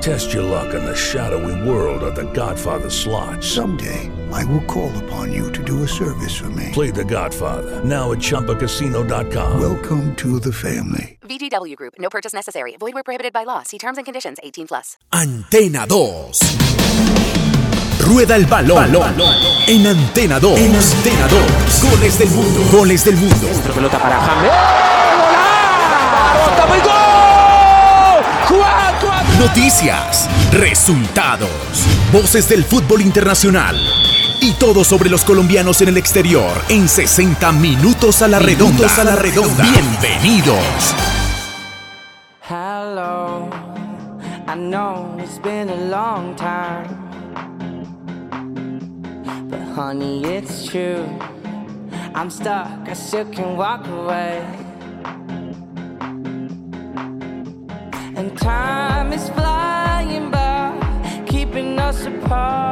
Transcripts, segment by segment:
Test your luck in the shadowy world of The Godfather slot. Someday, I will call upon you to do a service for me. Play The Godfather now at ChumbaCasino.com. Welcome to the family. VGW Group. No purchase necessary. Void where prohibited by law. See terms and conditions. 18 plus. Antena 2. Rueda el balón. balón. En Antena 2. En Antena 2. Goles del mundo. Goles del mundo. pelota para James. Noticias, resultados, voces del fútbol internacional y todo sobre los colombianos en el exterior en 60 minutos a la redonda. a la redonda. Bienvenidos. Hello, I know it's been a long time, but honey, it's true. I'm stuck, I still can walk away. And time apart.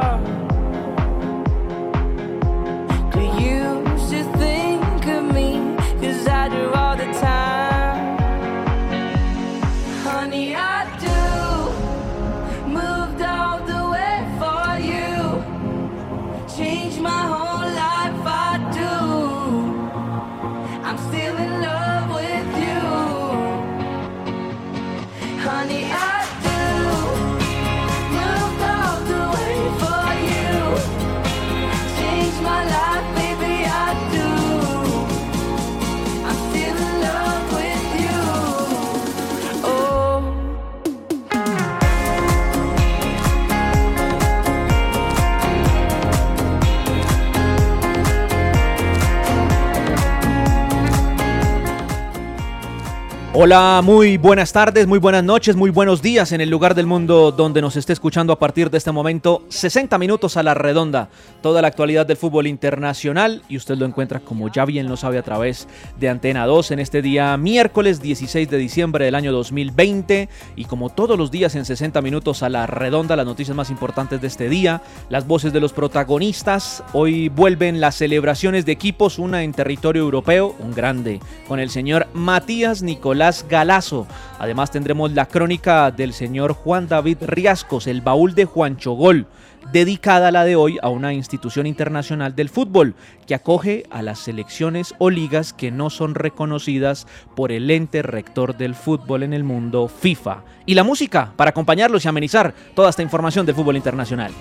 Hola, muy buenas tardes, muy buenas noches, muy buenos días en el lugar del mundo donde nos esté escuchando a partir de este momento. 60 minutos a la redonda, toda la actualidad del fútbol internacional y usted lo encuentra como ya bien lo sabe a través de Antena 2 en este día miércoles 16 de diciembre del año 2020 y como todos los días en 60 minutos a la redonda las noticias más importantes de este día, las voces de los protagonistas. Hoy vuelven las celebraciones de equipos, una en territorio europeo, un grande, con el señor Matías Nicolás Galazo. Además tendremos la crónica del señor Juan David Riascos, el baúl de Juan Chogol, dedicada la de hoy a una institución internacional del fútbol que acoge a las selecciones o ligas que no son reconocidas por el ente rector del fútbol en el mundo, FIFA. Y la música para acompañarlos y amenizar toda esta información del fútbol internacional.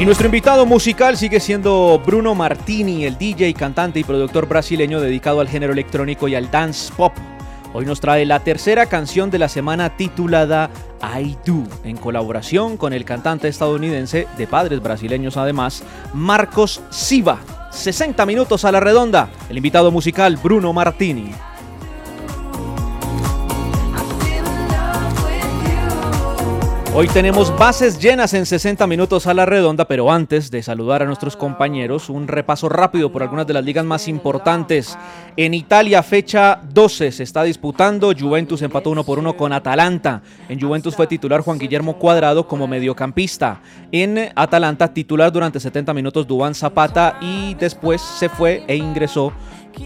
Y nuestro invitado musical sigue siendo Bruno Martini, el DJ, cantante y productor brasileño dedicado al género electrónico y al dance pop. Hoy nos trae la tercera canción de la semana titulada I Do, en colaboración con el cantante estadounidense, de padres brasileños además, Marcos Siva. 60 minutos a la redonda, el invitado musical Bruno Martini. Hoy tenemos bases llenas en 60 minutos a la redonda, pero antes de saludar a nuestros compañeros, un repaso rápido por algunas de las ligas más importantes. En Italia, fecha 12, se está disputando. Juventus empató uno por uno con Atalanta. En Juventus fue titular Juan Guillermo Cuadrado como mediocampista. En Atalanta, titular durante 70 minutos Dubán Zapata y después se fue e ingresó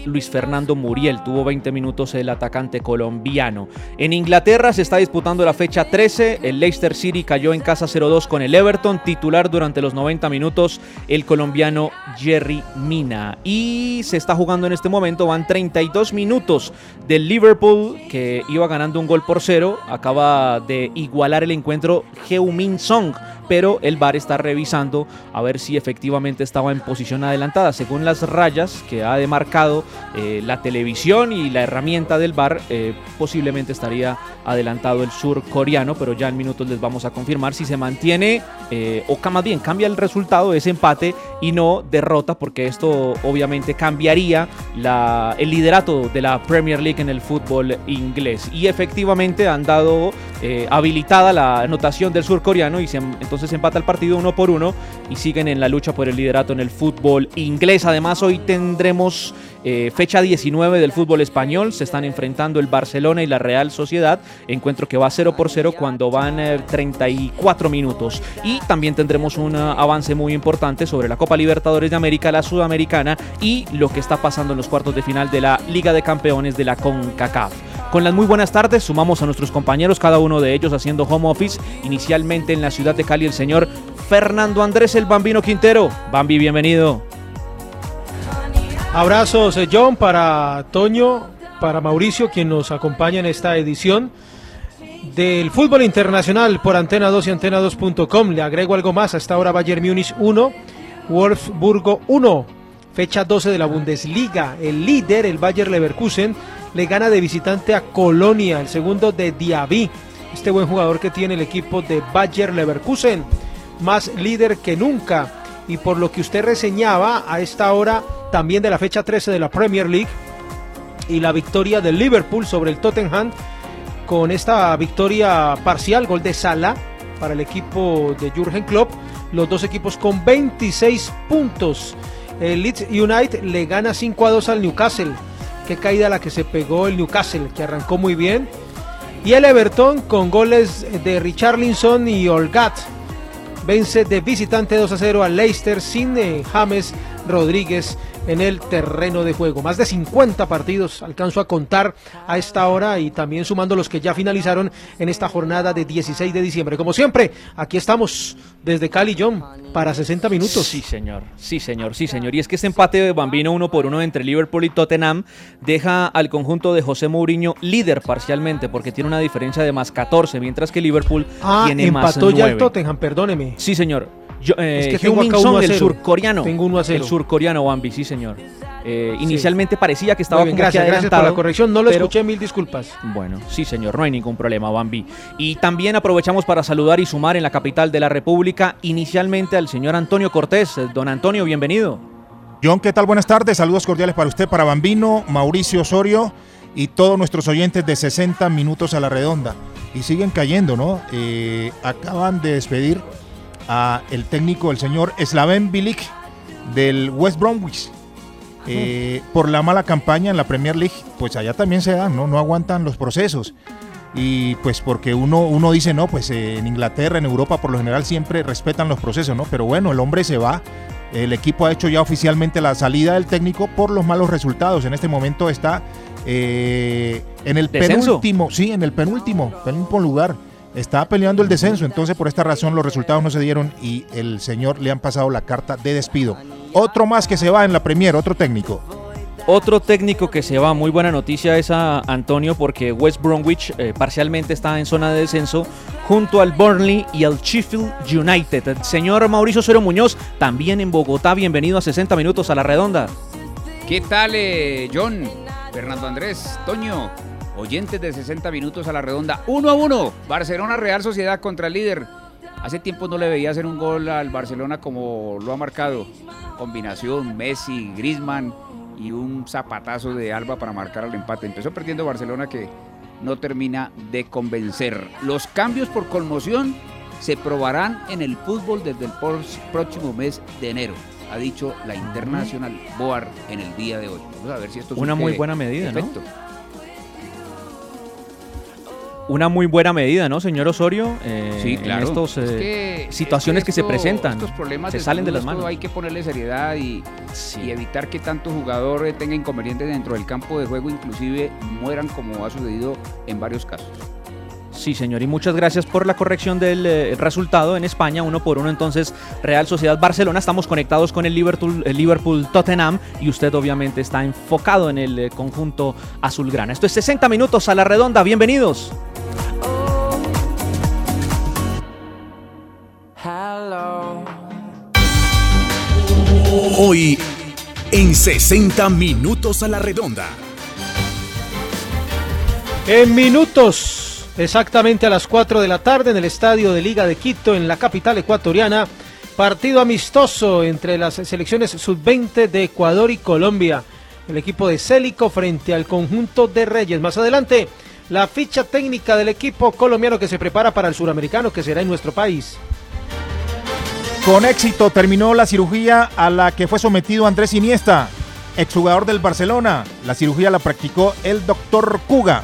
Luis Fernando Muriel. Tuvo 20 minutos el atacante colombiano. En Inglaterra se está disputando la fecha 13. El Leicester City cayó en casa 0-2 con el Everton. Titular durante los 90 minutos el colombiano Jerry Mina. Y se está jugando en este momento. Van 32 minutos del Liverpool que iba ganando un gol por cero. Acaba de igualar el encuentro Heung-Min Song pero el VAR está revisando a ver si efectivamente estaba en posición adelantada. Según las rayas que ha demarcado eh, la televisión y la herramienta del VAR, eh, posiblemente estaría adelantado el surcoreano, pero ya en minutos les vamos a confirmar si se mantiene eh, o más bien cambia el resultado de ese empate y no derrota, porque esto obviamente cambiaría el liderato de la Premier League en el fútbol inglés. Y efectivamente han dado habilitada la anotación del surcoreano y se, entonces entonces empata el partido uno por uno y siguen en la lucha por el liderato en el fútbol inglés. Además, hoy tendremos eh, fecha 19 del fútbol español. Se están enfrentando el Barcelona y la Real Sociedad. Encuentro que va 0 por 0 cuando van 34 eh, minutos. Y también tendremos un uh, avance muy importante sobre la Copa Libertadores de América, la Sudamericana y lo que está pasando en los cuartos de final de la Liga de Campeones de la CONCACAF. Con las muy buenas tardes, sumamos a nuestros compañeros, cada uno de ellos haciendo home office, inicialmente en la ciudad de Cali, el señor Fernando Andrés el Bambino Quintero. Bambi, bienvenido. Abrazos, eh, John, para Toño, para Mauricio, quien nos acompaña en esta edición del fútbol internacional por Antena 2 y Antena2.com. Le agrego algo más. Hasta ahora Bayern Múnich 1, Wolfsburgo 1. Fecha 12 de la Bundesliga. El líder, el Bayern Leverkusen, le gana de visitante a Colonia, el segundo de Diaby. Este buen jugador que tiene el equipo de Bayer Leverkusen, más líder que nunca. Y por lo que usted reseñaba a esta hora también de la fecha 13 de la Premier League y la victoria del Liverpool sobre el Tottenham con esta victoria parcial, gol de Sala para el equipo de Jurgen Klopp, los dos equipos con 26 puntos. El Leeds United le gana 5 a 2 al Newcastle. Qué caída la que se pegó el Newcastle, que arrancó muy bien. Y el Everton con goles de Richarlison y Olgat. Vence de visitante 2 a 0 al Leicester sin eh, James Rodríguez en el terreno de juego. Más de 50 partidos alcanzo a contar a esta hora y también sumando los que ya finalizaron en esta jornada de 16 de diciembre. Como siempre, aquí estamos desde Cali, John, para 60 minutos. Sí, señor. Sí, señor. Sí, señor. Y es que este empate de Bambino uno por uno entre Liverpool y Tottenham deja al conjunto de José Mourinho líder parcialmente porque tiene una diferencia de más 14, mientras que Liverpool ah, tiene más 9. ya el Tottenham, perdóneme. Sí, señor. Yo, eh, es que tengo acá uno a el surcoreano. Tengo uno a cero. El surcoreano, Bambi, sí, señor. Eh, inicialmente parecía que estaba bien, gracias, gracias por la corrección. No lo escuché, mil disculpas. Bueno, sí, señor, no hay ningún problema, Bambi. Y también aprovechamos para saludar y sumar en la capital de la República inicialmente al señor Antonio Cortés. Don Antonio, bienvenido. John, ¿qué tal? Buenas tardes. Saludos cordiales para usted, para Bambino, Mauricio Osorio y todos nuestros oyentes de 60 minutos a la redonda. Y siguen cayendo, ¿no? Eh, acaban de despedir a el técnico, el señor Slaven Bilic del West Bromwich. Eh, por la mala campaña en la Premier League, pues allá también se dan, ¿no? No aguantan los procesos. Y pues porque uno, uno dice, no, pues eh, en Inglaterra, en Europa, por lo general siempre respetan los procesos, ¿no? Pero bueno, el hombre se va. El equipo ha hecho ya oficialmente la salida del técnico por los malos resultados. En este momento está eh, en el penúltimo, sí, en el penúltimo, penúltimo lugar estaba peleando el descenso, entonces por esta razón los resultados no se dieron y el señor le han pasado la carta de despido. Otro más que se va en la Premier, otro técnico. Otro técnico que se va, muy buena noticia es a Antonio porque West Bromwich eh, parcialmente está en zona de descenso junto al Burnley y al Sheffield United. El señor Mauricio Cero Muñoz, también en Bogotá, bienvenido a 60 minutos a la redonda. ¿Qué tal, eh, John? Fernando Andrés, Toño, Oyentes de 60 minutos a la redonda. 1 a 1. Barcelona Real Sociedad contra el líder. Hace tiempo no le veía hacer un gol al Barcelona como lo ha marcado. Combinación Messi, Grisman y un zapatazo de Alba para marcar el empate. Empezó perdiendo Barcelona que no termina de convencer. Los cambios por conmoción se probarán en el fútbol desde el próximo mes de enero ha dicho la Internacional Boar en el día de hoy. Vamos a ver si esto es una muy buena medida, ¿no? Una muy buena medida, ¿no, señor Osorio? Eh, Sí, claro. En estas Es que- situaciones es que, se presentan. Estos problemas se de salen de las manos. Hay que ponerle seriedad y, y evitar que tanto jugador eh, tenga inconvenientes dentro del campo de juego, inclusive mueran como ha sucedido en varios casos. Sí, señor, y muchas gracias por la corrección del eh, resultado en España, uno por uno. Entonces, Real Sociedad Barcelona, estamos conectados con el Liverpool, el Liverpool Tottenham y usted obviamente está enfocado en el eh, conjunto azulgrana. Esto es 60 minutos a la redonda, bienvenidos. Hoy, en 60 minutos a la redonda. En minutos, exactamente a las 4 de la tarde en el estadio de Liga de Quito, en la capital ecuatoriana, partido amistoso entre las selecciones sub-20 de Ecuador y Colombia. El equipo de Célico frente al conjunto de Reyes. Más adelante, la ficha técnica del equipo colombiano que se prepara para el suramericano que será en nuestro país. Con éxito terminó la cirugía a la que fue sometido Andrés Iniesta, exjugador del Barcelona. La cirugía la practicó el doctor Cuga.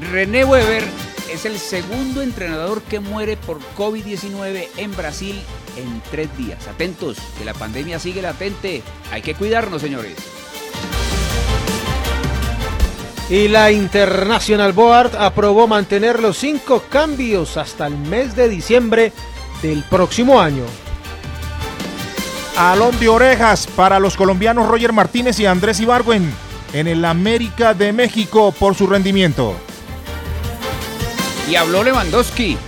René Weber es el segundo entrenador que muere por COVID-19 en Brasil en tres días. Atentos, que la pandemia sigue latente. Hay que cuidarnos, señores. Y la International Board aprobó mantener los cinco cambios hasta el mes de diciembre del próximo año. Alón de orejas para los colombianos Roger Martínez y Andrés Ibargüen en el América de México por su rendimiento. Y habló Lewandowski.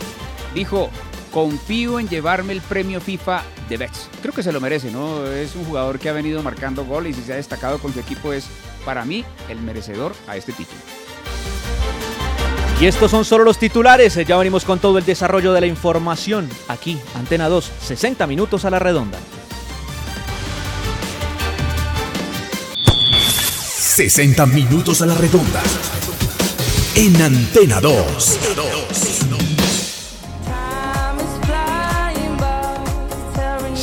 Dijo, confío en llevarme el premio FIFA de Best. Creo que se lo merece, ¿no? Es un jugador que ha venido marcando goles y se ha destacado con su equipo. Es, para mí, el merecedor a este título. Y estos son solo los titulares, ya venimos con todo el desarrollo de la información aquí, Antena 2, 60 minutos a la redonda. 60 minutos a la redonda. En Antena 2.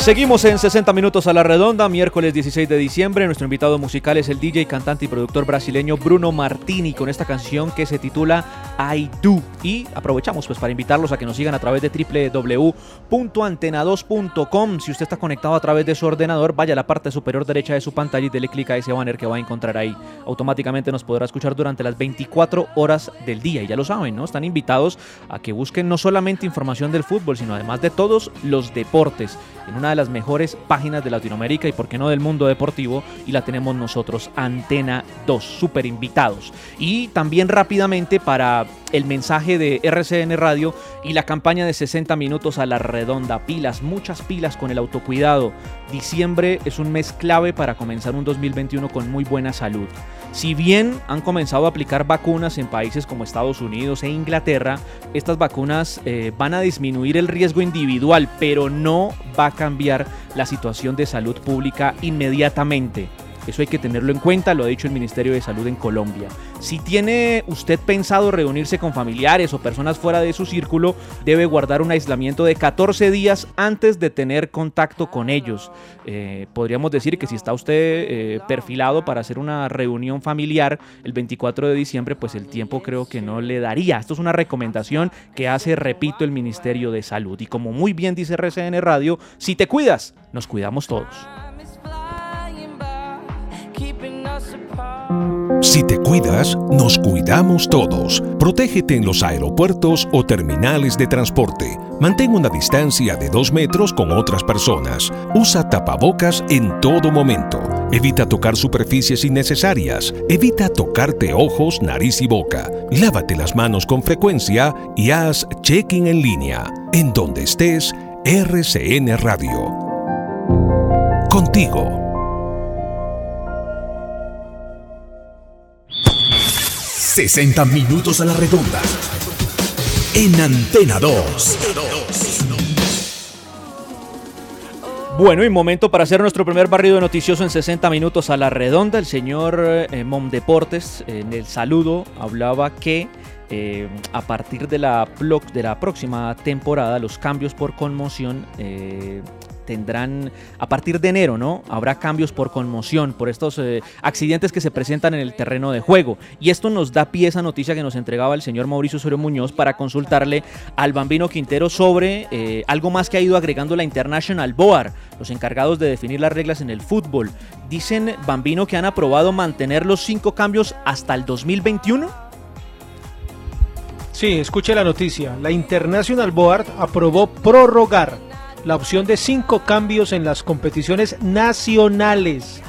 Seguimos en 60 minutos a la redonda, miércoles 16 de diciembre. Nuestro invitado musical es el DJ, cantante y productor brasileño Bruno Martini con esta canción que se titula I Do. Y aprovechamos pues para invitarlos a que nos sigan a través de www.antena2.com. Si usted está conectado a través de su ordenador, vaya a la parte superior derecha de su pantalla y dele clic a ese banner que va a encontrar ahí. Automáticamente nos podrá escuchar durante las 24 horas del día. Y ya lo saben, ¿no? Están invitados a que busquen no solamente información del fútbol, sino además de todos los deportes en una de las mejores páginas de Latinoamérica y por qué no del mundo deportivo y la tenemos nosotros Antena 2, súper invitados. Y también rápidamente para el mensaje de RCN Radio y la campaña de 60 minutos a la redonda, pilas, muchas pilas con el autocuidado. Diciembre es un mes clave para comenzar un 2021 con muy buena salud. Si bien han comenzado a aplicar vacunas en países como Estados Unidos e Inglaterra, estas vacunas eh, van a disminuir el riesgo individual, pero no va a cambiar la situación de salud pública inmediatamente. Eso hay que tenerlo en cuenta, lo ha dicho el Ministerio de Salud en Colombia. Si tiene usted pensado reunirse con familiares o personas fuera de su círculo, debe guardar un aislamiento de 14 días antes de tener contacto con ellos. Eh, podríamos decir que si está usted eh, perfilado para hacer una reunión familiar el 24 de diciembre, pues el tiempo creo que no le daría. Esto es una recomendación que hace, repito, el Ministerio de Salud. Y como muy bien dice RCN Radio, si te cuidas, nos cuidamos todos. Si te cuidas, nos cuidamos todos. Protégete en los aeropuertos o terminales de transporte. Mantén una distancia de dos metros con otras personas. Usa tapabocas en todo momento. Evita tocar superficies innecesarias. Evita tocarte ojos, nariz y boca. Lávate las manos con frecuencia y haz check-in en línea. En donde estés, RCN Radio. Contigo. 60 minutos a la redonda. En Antena 2. Bueno, y momento para hacer nuestro primer barrido noticioso en 60 minutos a la redonda. El señor eh, Mom Deportes en el saludo hablaba que eh, a partir de la, de la próxima temporada los cambios por conmoción eh, tendrán a partir de enero, ¿no? Habrá cambios por conmoción, por estos eh, accidentes que se presentan en el terreno de juego. Y esto nos da pie a esa noticia que nos entregaba el señor Mauricio Osorio Muñoz para consultarle al Bambino Quintero sobre eh, algo más que ha ido agregando la International Board, los encargados de definir las reglas en el fútbol. Dicen Bambino que han aprobado mantener los cinco cambios hasta el 2021. Sí, escuche la noticia. La International Board aprobó prorrogar la opción de cinco cambios en las competiciones nacionales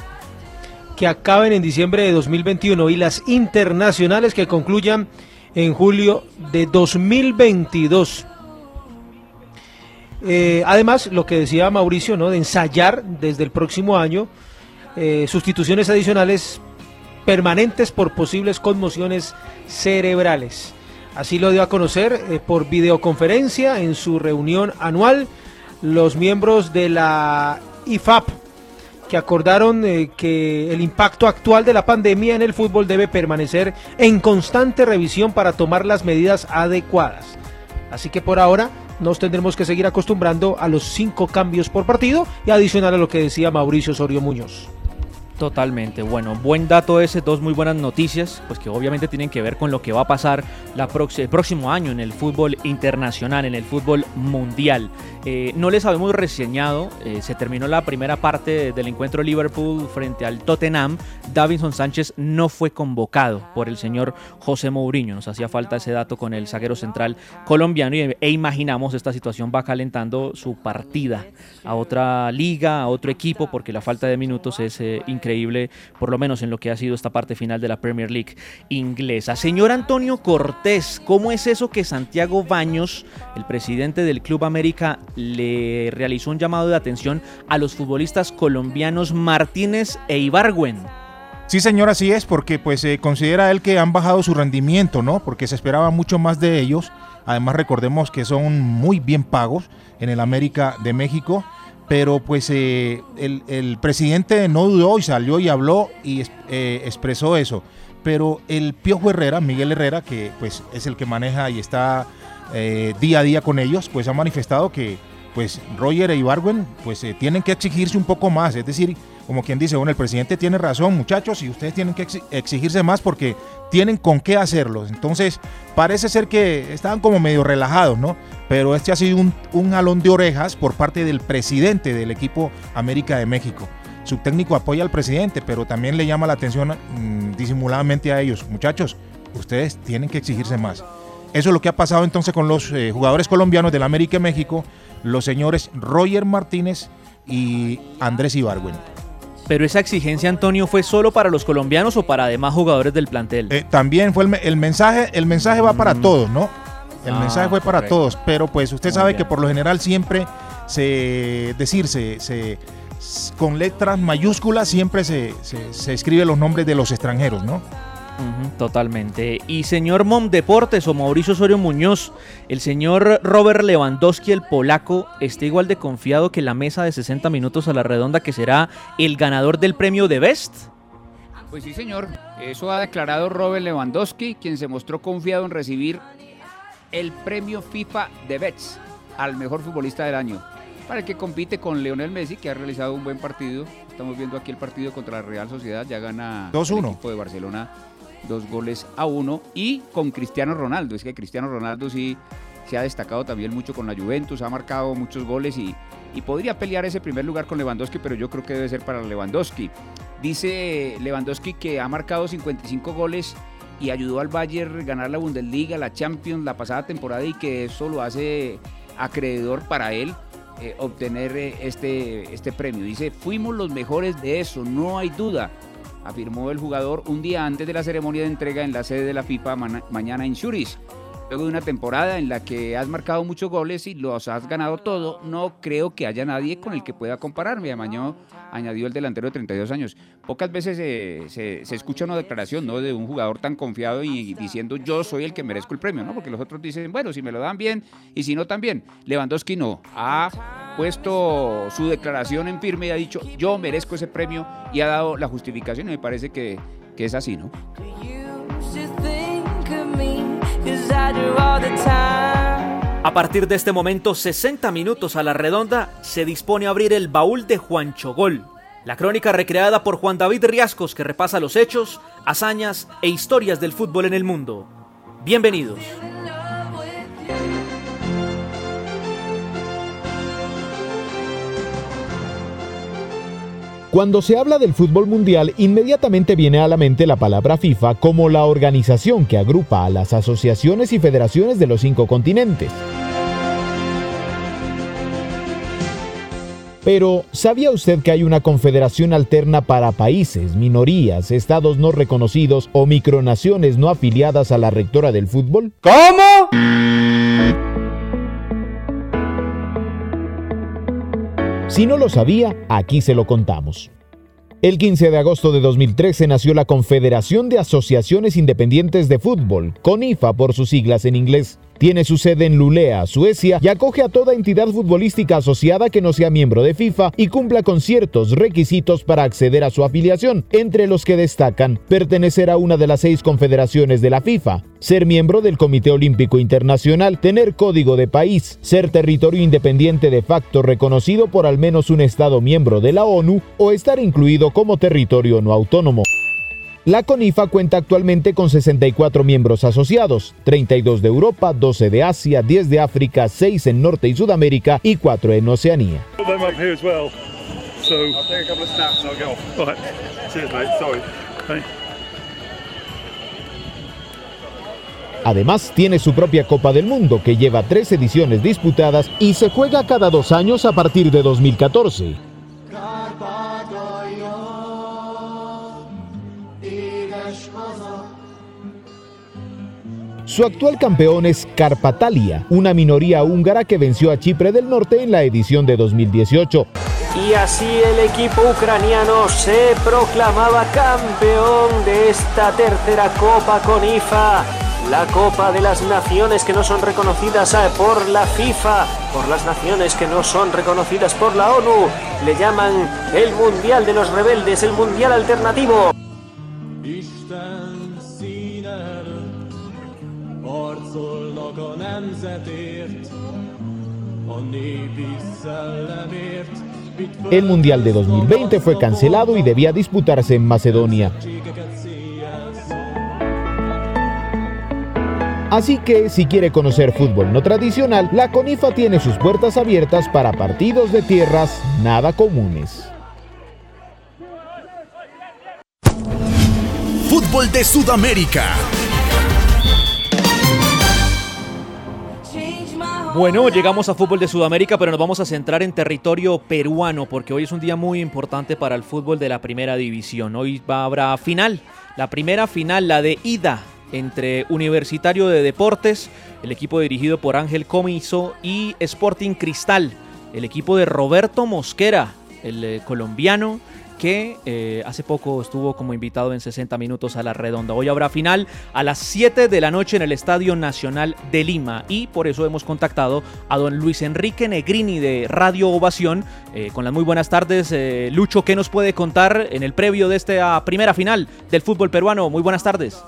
que acaben en diciembre de 2021 y las internacionales que concluyan en julio de 2022. Eh, además, lo que decía Mauricio, ¿no? De ensayar desde el próximo año eh, sustituciones adicionales permanentes por posibles conmociones cerebrales. Así lo dio a conocer eh, por videoconferencia en su reunión anual los miembros de la IFAP, que acordaron eh, que el impacto actual de la pandemia en el fútbol debe permanecer en constante revisión para tomar las medidas adecuadas. Así que por ahora nos tendremos que seguir acostumbrando a los cinco cambios por partido y adicional a lo que decía Mauricio Osorio Muñoz. Totalmente, bueno, buen dato ese, dos muy buenas noticias, pues que obviamente tienen que ver con lo que va a pasar la el próximo año en el fútbol internacional, en el fútbol mundial. Eh, no les habíamos reseñado, eh, se terminó la primera parte del encuentro Liverpool frente al Tottenham, Davinson Sánchez no fue convocado por el señor José Mourinho, nos hacía falta ese dato con el zaguero central colombiano y, e imaginamos esta situación va calentando su partida a otra liga, a otro equipo, porque la falta de minutos es eh, increíble increíble, por lo menos en lo que ha sido esta parte final de la Premier League inglesa. Señor Antonio Cortés, ¿cómo es eso que Santiago Baños, el presidente del Club América, le realizó un llamado de atención a los futbolistas colombianos Martínez e Ibargüen? Sí, señor, así es, porque pues se considera él que han bajado su rendimiento, ¿no? Porque se esperaba mucho más de ellos. Además, recordemos que son muy bien pagos en el América de México pero pues eh, el, presidente no dudó y salió y habló y eh, expresó eso. Pero el Piojo Herrera, Miguel Herrera, que pues es el que maneja y está eh, día a día con ellos, pues ha manifestado que pues Roger e Ibarwen pues tienen que exigirse un poco más, es decir, como quien dice, bueno, el presidente tiene razón, muchachos, y ustedes tienen que exigirse más porque tienen con qué hacerlo. Entonces, parece ser que estaban como medio relajados, ¿no? Pero este ha sido un, un jalón de orejas por parte del presidente del equipo América de México. Su técnico apoya al presidente, pero también le llama la atención mm, disimuladamente a ellos. Muchachos, ustedes tienen que exigirse más. Eso es lo que ha pasado entonces con los eh, jugadores colombianos del América de México, los señores Roger Martínez y Andrés Ibargüen. Pero esa exigencia, Antonio, ¿fue solo para los colombianos o para demás jugadores del plantel? Eh, también fue el, mensaje, el mensaje va para mm. todos, ¿no? El Ah, mensaje fue para correcto. todos, pero pues usted Muy sabe bien. que por lo general siempre se decirse se, con letras mayúsculas siempre se, se, se escribe los nombres de los extranjeros, ¿no? Totalmente. Y señor Mom Deportes o Mauricio Osorio Muñoz, el señor Robert Lewandowski, el polaco, está igual de confiado que la mesa de 60 minutos a la redonda que será el ganador del premio de Best. Pues sí, señor. Eso ha declarado Robert Lewandowski, quien se mostró confiado en recibir el premio FIFA de Bets al mejor futbolista del año. Para el que compite con Leonel Messi, que ha realizado un buen partido. Estamos viendo aquí el partido contra la Real Sociedad. Ya gana 2-1. el equipo de Barcelona dos goles a uno. Y con Cristiano Ronaldo. Es que Cristiano Ronaldo sí se ha destacado también mucho con la Juventus, ha marcado muchos goles y, y podría pelear ese primer lugar con Lewandowski, pero yo creo que debe ser para Lewandowski. Dice Lewandowski que ha marcado 55 goles y ayudó al Bayern a ganar la Bundesliga, la Champions la pasada temporada y que eso lo hace acreedor para él eh, obtener eh, este, este premio. Dice, fuimos los mejores de eso, no hay duda, afirmó el jugador un día antes de la ceremonia de entrega en la sede de la FIFA mañana en Zurich. Luego de una temporada en la que has marcado muchos goles y los has ganado todo, no creo que haya nadie con el que pueda compararme. Amañó, añadió el delantero de 32 años. Pocas veces se, se- escucha una declaración ¿no? de un jugador tan confiado y diciendo yo soy el que merezco el premio, ¿no? porque los otros dicen, bueno, si me lo dan bien y si no también. Lewandowski no, ha puesto su declaración en firme y ha dicho yo merezco ese premio y ha dado la justificación y me parece que, que es así, ¿no? A partir de este momento, 60 minutos a la redonda, se dispone a abrir el baúl de Juan Chogol. La crónica recreada por Juan David Riascos que repasa los hechos, hazañas e historias del fútbol en el mundo. Bienvenidos. Cuando se habla del fútbol mundial, inmediatamente viene a la mente la palabra FIFA como la organización que agrupa a las asociaciones y federaciones de los cinco continentes. Pero, ¿sabía usted que hay una confederación alterna para países, minorías, estados no reconocidos o micronaciones no afiliadas a la rectora del fútbol? ¿Cómo? Si no lo sabía, aquí se lo contamos. El 15 de agosto de 2013 nació la Confederación de Asociaciones Independientes de Fútbol, CONIFA por sus siglas en inglés. Tiene su sede en Lulea, Suecia, y acoge a toda entidad futbolística asociada que no sea miembro de FIFA y cumpla con ciertos requisitos para acceder a su afiliación, entre los que destacan pertenecer a una de las seis confederaciones de la FIFA, ser miembro del Comité Olímpico Internacional, tener código de país, ser territorio independiente de facto reconocido por al menos un Estado miembro de la ONU o estar incluido como territorio no autónomo. La CONIFA cuenta actualmente con 64 miembros asociados, 32 de Europa, 12 de Asia, 10 de África, 6 en Norte y Sudamérica y 4 en Oceanía. Además, tiene su propia Copa del Mundo que lleva tres ediciones disputadas y se juega cada dos años a partir de 2014. Su actual campeón es Carpatalia, una minoría húngara que venció a Chipre del Norte en la edición de 2018. Y así el equipo ucraniano se proclamaba campeón de esta tercera Copa con IFA. La Copa de las Naciones que no son reconocidas eh, por la FIFA, por las naciones que no son reconocidas por la ONU. Le llaman el Mundial de los Rebeldes, el Mundial Alternativo. El Mundial de 2020 fue cancelado y debía disputarse en Macedonia. Así que si quiere conocer fútbol no tradicional, la CONIFA tiene sus puertas abiertas para partidos de tierras nada comunes. Fútbol de Sudamérica. Bueno, llegamos a fútbol de Sudamérica, pero nos vamos a centrar en territorio peruano, porque hoy es un día muy importante para el fútbol de la primera división. Hoy va, habrá final, la primera final, la de ida entre Universitario de Deportes, el equipo dirigido por Ángel Comiso, y Sporting Cristal, el equipo de Roberto Mosquera, el eh, colombiano que eh, hace poco estuvo como invitado en 60 minutos a la redonda. Hoy habrá final a las 7 de la noche en el Estadio Nacional de Lima y por eso hemos contactado a don Luis Enrique Negrini de Radio Ovación. Eh, con las muy buenas tardes, eh, Lucho, ¿qué nos puede contar en el previo de esta primera final del fútbol peruano? Muy buenas tardes.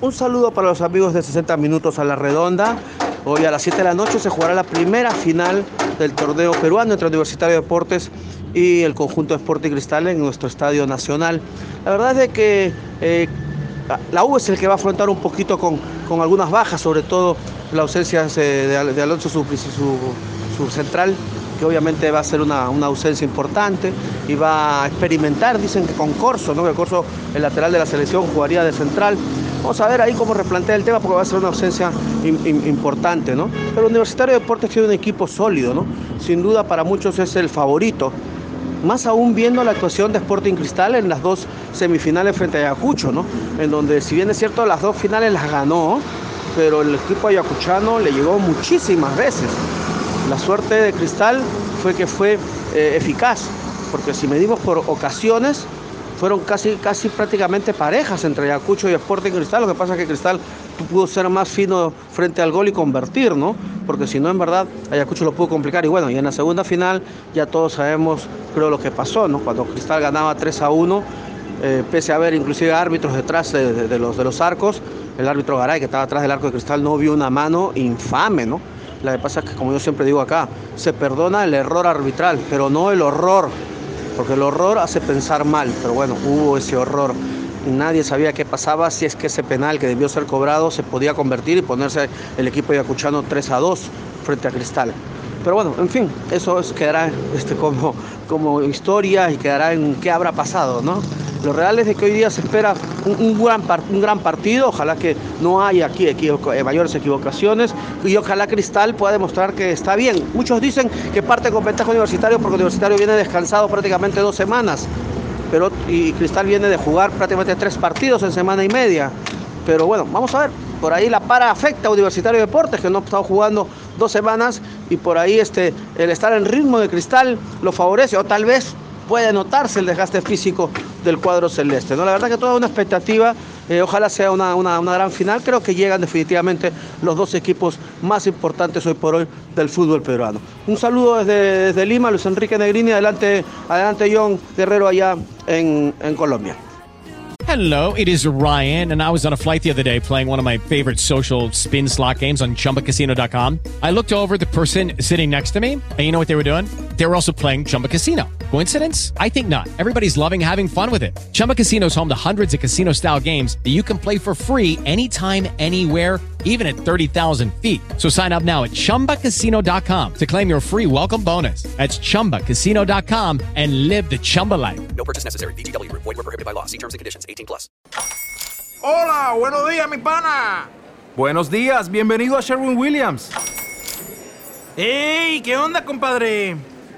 Un saludo para los amigos de 60 Minutos a la Redonda. Hoy a las 7 de la noche se jugará la primera final del torneo peruano entre Universitario de Deportes y el conjunto de Sporting Cristal en nuestro estadio nacional. La verdad es que eh, la U es el que va a afrontar un poquito con, con algunas bajas, sobre todo la ausencia eh, de, Al- de Alonso, su, su- su central, que obviamente va a ser una, una ausencia importante y va a experimentar, dicen que con Corso, ¿no? que Corso, el lateral de la selección, jugaría de central. Vamos a ver ahí cómo replantea el tema porque va a ser una ausencia im- im- importante, ¿no? Pero Universitario de Deportes tiene un equipo sólido, ¿no? Sin duda para muchos es el favorito. Más aún viendo la actuación de Sporting Cristal en las dos semifinales frente a Ayacucho, ¿no? En donde, si bien es cierto, las dos finales las ganó, pero el equipo ayacuchano le llegó muchísimas veces. La suerte de Cristal fue que fue eh, eficaz, porque si medimos por ocasiones, fueron casi, casi prácticamente parejas entre Ayacucho y Sporting Cristal. Lo que pasa es que Cristal pudo ser más fino frente al gol y convertir, ¿no? Porque si no, en verdad, Ayacucho lo pudo complicar. Y bueno, y en la segunda final ya todos sabemos, creo, lo que pasó, ¿no? Cuando Cristal ganaba 3 a 1, eh, pese a haber inclusive árbitros detrás de, los, de los arcos, el árbitro Garay, que estaba atrás del arco de Cristal, no vio una mano infame, ¿no? Lo que pasa es que, como yo siempre digo acá, se perdona el error arbitral, pero no el horror, porque el horror hace pensar mal, pero bueno, hubo ese horror. Nadie sabía qué pasaba si es que ese penal que debió ser cobrado se podía convertir y ponerse el equipo de Ayacuchano 3 a 2 frente a Cristal. Pero bueno, en fin, eso es- quedará este, como, como historia y quedará en qué habrá pasado, ¿no? Lo real es de que hoy día se espera un, un gran, un gran partido, ojalá que no haya aquí eh, mayores equivocaciones y ojalá Cristal pueda demostrar que está bien. Muchos dicen que parte con ventaja Universitario porque Universitario viene descansado prácticamente dos semanas, pero y Cristal viene de jugar prácticamente tres partidos en semana y media. Pero bueno, vamos a ver. Por ahí la para afecta a Universitario de Deportes, que no ha estado jugando dos semanas, y por ahí este, el estar en ritmo de cristal lo favorece, o tal vez puede notarse el desgaste físico del cuadro celeste. ¿no? La verdad que toda una expectativa, eh, ojalá sea una, una- una gran final. Creo que llegan definitivamente los dos equipos más importantes hoy por hoy del fútbol peruano. Un saludo desde, desde Lima, Luis Enrique Negrini, adelante, adelante John Guerrero allá en, en Colombia. Hello, it is Ryan, and I was on a flight the other day playing one of my favorite social spin slot games on chumbacasino.com. I looked over the person sitting next to me, and you know what they were doing? They were also playing Chumba Casino. Coincidence? I think not. Everybody's loving having fun with it. Chumba Casino is home to hundreds of casino style games that you can play for free anytime, anywhere even at 30,000 feet. So sign up now at ChumbaCasino.com to claim your free welcome bonus. That's ChumbaCasino.com and live the Chumba life. No purchase necessary. BGW. Void were prohibited by law. See terms and conditions. 18 plus. Hola, buenos días, mi pana. Buenos días, bienvenido a Sherwin Williams. ¡Ey! ¿Qué onda, compadre?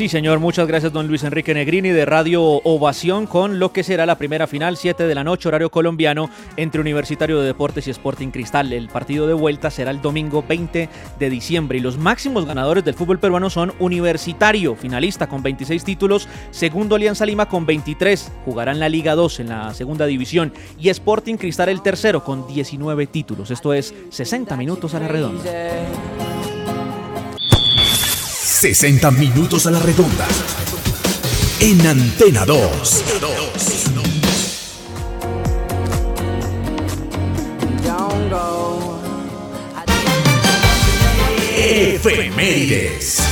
Sí, señor, muchas gracias, don Luis Enrique Negrini de Radio Ovación con lo que será la primera final, 7 de la noche, horario colombiano, entre Universitario de Deportes y Sporting Cristal. El partido de vuelta será el domingo 20 de diciembre y los máximos ganadores del fútbol peruano son Universitario, finalista con 26 títulos, segundo Alianza Lima con 23, jugarán la Liga 2 en la segunda división y Sporting Cristal el tercero con 19 títulos. Esto es 60 minutos a la redonda. 60 minutos a la redonda. En Antena 2. Efemérides.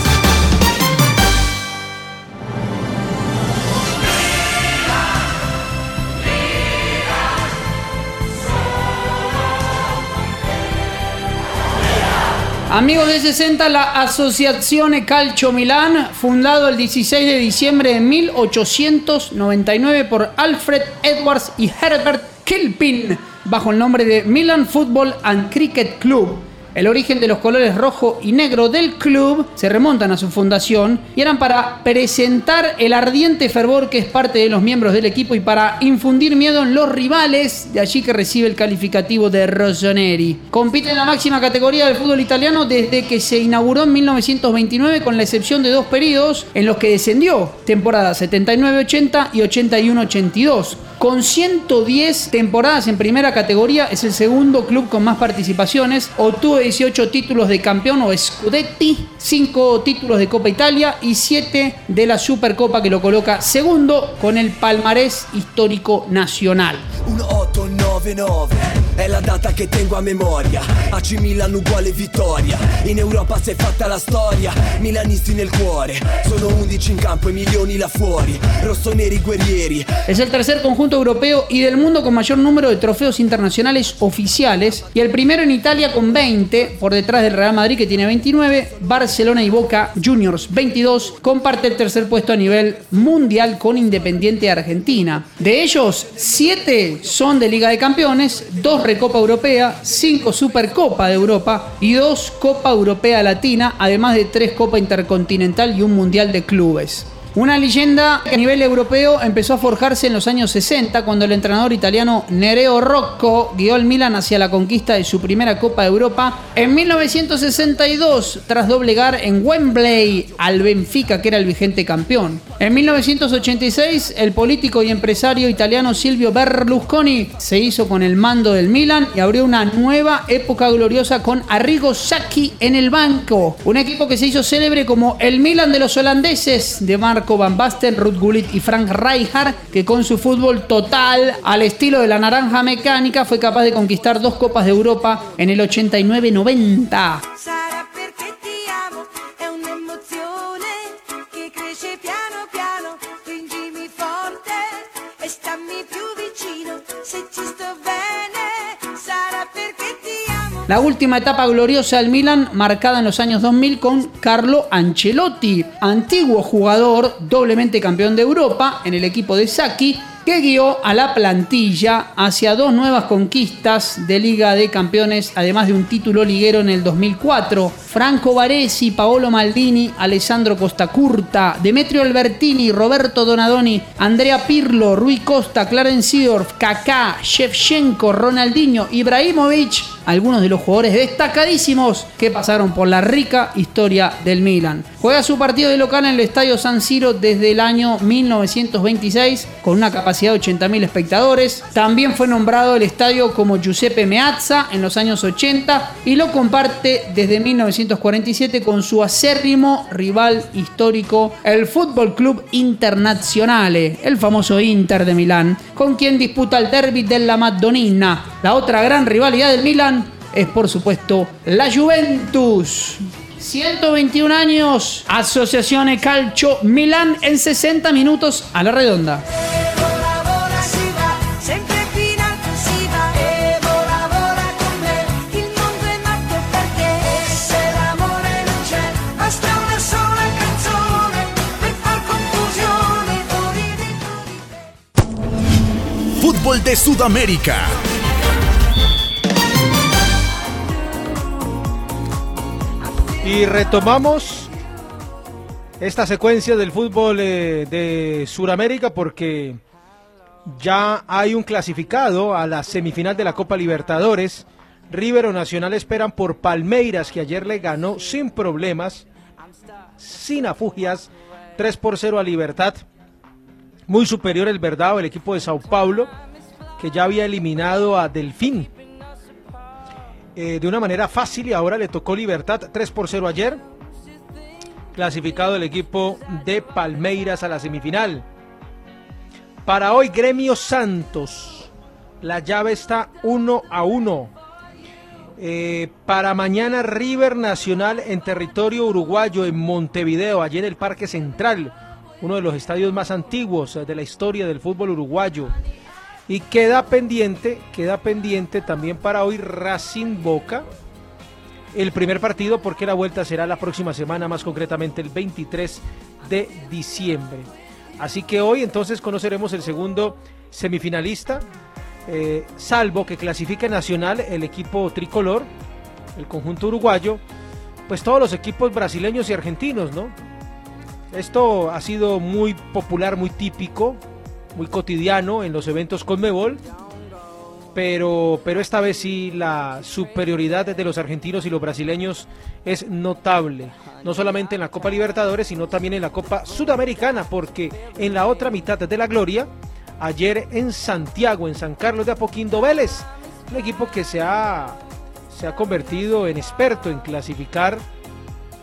Amigos de 60, la Asociazione Calcio Milán, fundado el 16 de diciembre de 1899 por Alfred Edwards y Herbert Kilpin, bajo el nombre de Milan Football and Cricket Club. El origen de los colores rojo y negro del club se remontan a su fundación y eran para presentar el ardiente fervor que es parte de los miembros del equipo y para infundir miedo en los rivales, de allí que recibe el calificativo de Rossoneri. Compite en la máxima categoría del fútbol italiano desde que se inauguró en 1929 con la excepción de dos periodos en los que descendió, temporadas 79-80 y 81-82. Con 110 temporadas en primera categoría, es el segundo club con más participaciones. Obtuvo 18 títulos de campeón o Scudetti, 5 títulos de Copa Italia y 7 de la Supercopa que lo coloca segundo con el palmarés histórico nacional. 1899 è la data che tengo a memoria. AC Milan uguale vittoria. In Europa si è fatta la storia. Milanisti nel cuore. Sono 11 in campo e milioni là fuori. Rossoneri guerrieri. Es el tercer conjunto europeo y del mundo con mayor número de trofeos internacionales oficiales. Y el primero en Italia con 20, por detrás del Real Madrid que tiene 29, Barcelona y Boca Juniors 22, comparte el tercer puesto a nivel mundial con Independiente Argentina. De ellos, 7 son de Liga de Campeones, 2 Recopa Europea, 5 Supercopa de Europa y 2 Copa Europea Latina, además de 3 Copa Intercontinental y un Mundial de Clubes. Una leyenda que a nivel europeo empezó a forjarse en los años 60 cuando el entrenador italiano Nereo Rocco guió al Milan hacia la conquista de su primera Copa de Europa en 1962 tras doblegar en Wembley al Benfica que era el vigente campeón. En 1986 el político y empresario italiano Silvio Berlusconi se hizo con el mando del Milan y abrió una nueva época gloriosa con Arrigo Sacchi en el banco, un equipo que se hizo célebre como el Milan de los holandeses de Marco Van Basten, Ruud Gullit y Frank Rijkaard, que con su fútbol total al estilo de la naranja mecánica fue capaz de conquistar dos copas de Europa en el 89-90. La última etapa gloriosa del Milan marcada en los años 2000 con Carlo Ancelotti, antiguo jugador doblemente campeón de Europa en el equipo de Sacchi, que guió a la plantilla hacia dos nuevas conquistas de Liga de Campeones, además de un título liguero en el 2004. Franco Baresi, Paolo Maldini, Alessandro Costacurta, Demetrio Albertini, Roberto Donadoni, Andrea Pirlo, Rui Costa, Clarence Seedorf, Kaká, Shevchenko, Ronaldinho, Ibrahimovic, algunos de los jugadores destacadísimos que pasaron por la rica historia del Milan. Juega su partido de local en el Estadio San Siro desde el año 1926 con una capacidad de 80.000 espectadores. También fue nombrado el estadio como Giuseppe Meazza en los años 80 y lo comparte desde 1947 con su acérrimo rival histórico, el Fútbol Club Internazionale, el famoso Inter de Milán, con quien disputa el derby della Madonnina. La otra gran rivalidad del Milan es por supuesto la Juventus. 121 años, Asociación Calcio Milán en 60 minutos a la redonda. Vola, vola, si Y retomamos esta secuencia del fútbol eh, de Sudamérica porque ya hay un clasificado a la semifinal de la Copa Libertadores. River o Nacional esperan por Palmeiras, que ayer le ganó sin problemas, sin afugias, 3 por 0 a Libertad. Muy superior el Verdado, el equipo de Sao Paulo, que ya había eliminado a Delfín eh, de una manera fácil y ahora le tocó Libertad 3 por 0 ayer. Clasificado el equipo de Palmeiras a la semifinal. Para hoy, Gremio Santos. La llave está 1 a 1. Eh, para mañana, River Nacional en territorio uruguayo, en Montevideo, allí en el Parque Central, uno de los estadios más antiguos de la historia del fútbol uruguayo. Y queda pendiente, queda pendiente también para hoy Racing Boca. El primer partido porque la vuelta será la próxima semana, más concretamente el 23 de diciembre. Así que hoy entonces conoceremos el segundo semifinalista, eh, salvo que clasifique Nacional el equipo tricolor, el conjunto uruguayo, pues todos los equipos brasileños y argentinos, ¿no? Esto ha sido muy popular, muy típico, muy cotidiano en los eventos Conmebol, pero, pero esta vez sí la superioridad de los argentinos y los brasileños es notable, no solamente en la Copa Libertadores, sino también en la Copa Sudamericana, porque en la otra mitad de la gloria, ayer en Santiago, en San Carlos de Apoquindo Vélez, un equipo que se ha, se ha convertido en experto en clasificar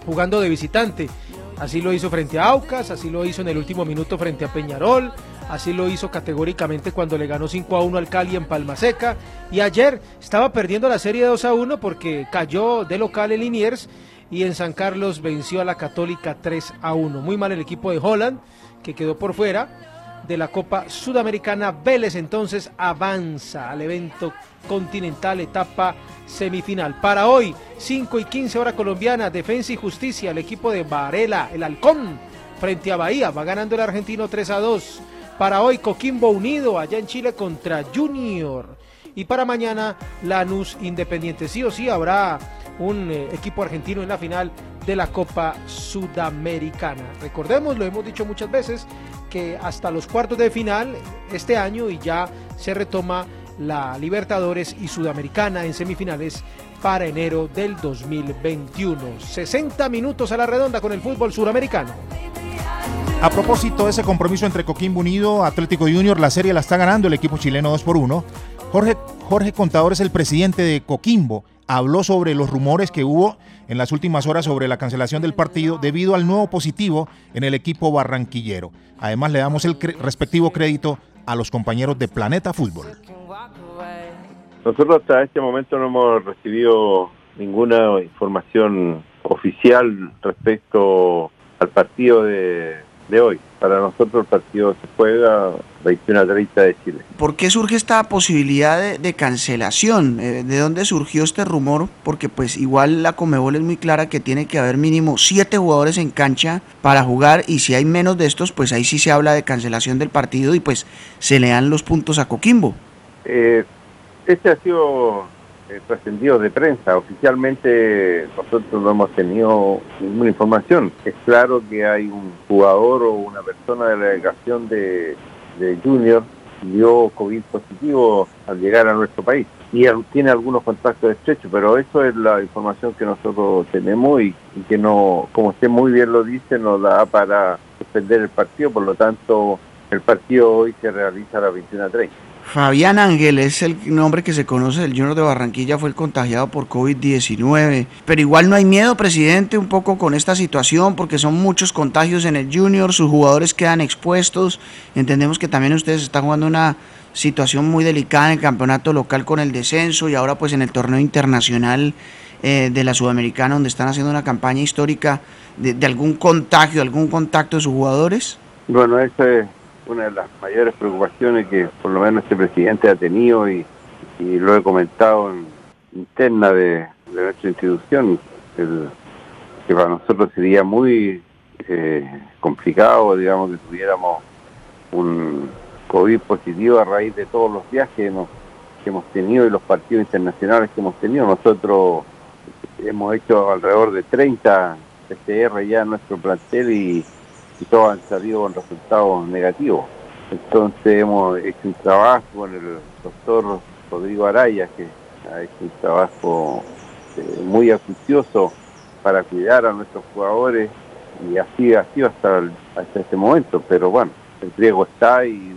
jugando de visitante. Así lo hizo frente a Aucas, así lo hizo en el último minuto frente a Peñarol, así lo hizo categóricamente cuando le ganó 5 a 1 al Cali en Palma Seca. Y ayer estaba perdiendo la serie 2 a 1 porque cayó de local en Liniers y en San Carlos venció a la Católica 3 a 1. Muy mal el equipo de Holland, que quedó por fuera de la Copa Sudamericana. Vélez entonces avanza al evento continental, etapa semifinal. Para hoy, 5 y 15 hora colombiana, Defensa y Justicia, el equipo de Varela, el Halcón, frente a Bahía, va ganando el argentino 3 a 2. Para hoy, Coquimbo Unido, allá en Chile contra Junior. Y para mañana, Lanús Independiente. Sí o sí habrá un eh, equipo argentino en la final de la Copa Sudamericana. Recordemos, lo hemos dicho muchas veces, que hasta los cuartos de final este año y ya se retoma la Libertadores y Sudamericana en semifinales para enero del 2021. 60 minutos a la redonda con el fútbol suramericano. A propósito de ese compromiso entre Coquimbo Unido, Atlético Junior, la serie la está ganando el equipo chileno 2 por 1. Jorge, Jorge Contador es el presidente de Coquimbo. Habló sobre los rumores que hubo en las últimas horas sobre la cancelación del partido debido al nuevo positivo en el equipo barranquillero. Además, le damos el respectivo crédito a los compañeros de Planeta Fútbol. Nosotros hasta este momento no hemos recibido ninguna información oficial respecto al partido de, de hoy. Para nosotros el partido se juega 21 a 30 de Chile. ¿Por qué surge esta posibilidad de, de cancelación? Eh, ¿De dónde surgió este rumor? Porque pues igual la Comebol es muy clara que tiene que haber mínimo siete jugadores en cancha para jugar y si hay menos de estos, pues ahí sí se habla de cancelación del partido y pues se le dan los puntos a Coquimbo. Eh, este ha sido eh, trascendido de prensa. Oficialmente nosotros no hemos tenido ninguna información. Es claro que hay un jugador o una persona de la delegación de, de Junior dio COVID positivo al llegar a nuestro país y tiene algunos contactos estrechos, pero eso es la información que nosotros tenemos y, y que no, como usted muy bien lo dice, nos da para suspender el partido, por lo tanto el partido hoy se realiza a las 21.30. Fabián Ángel es el nombre que se conoce del Junior de Barranquilla, fue el contagiado por COVID-19. Pero igual no hay miedo, presidente, un poco con esta situación, porque son muchos contagios en el Junior, sus jugadores quedan expuestos. Entendemos que también ustedes están jugando una situación muy delicada en el campeonato local con el descenso y ahora pues en el torneo internacional eh, de la Sudamericana, donde están haciendo una campaña histórica de, de algún contagio, algún contacto de sus jugadores. Bueno, esa es una de las mayores preocupaciones que por lo menos este presidente ha tenido y, y lo he comentado en interna de, de nuestra institución, el- que para nosotros sería muy eh, complicado, digamos, que tuviéramos un COVID positivo a raíz de todos los viajes que hemos, que hemos tenido y los partidos internacionales que hemos tenido. Nosotros hemos hecho alrededor de 30 PCR ya en nuestro plantel y, y todos han salido con resultados negativos. Entonces hemos hecho un trabajo con el doctor Rodrigo Araya, que ha hecho un trabajo eh, muy acucioso para cuidar a nuestros jugadores y así ha sido hasta, hasta este momento. Pero bueno, el riesgo está y,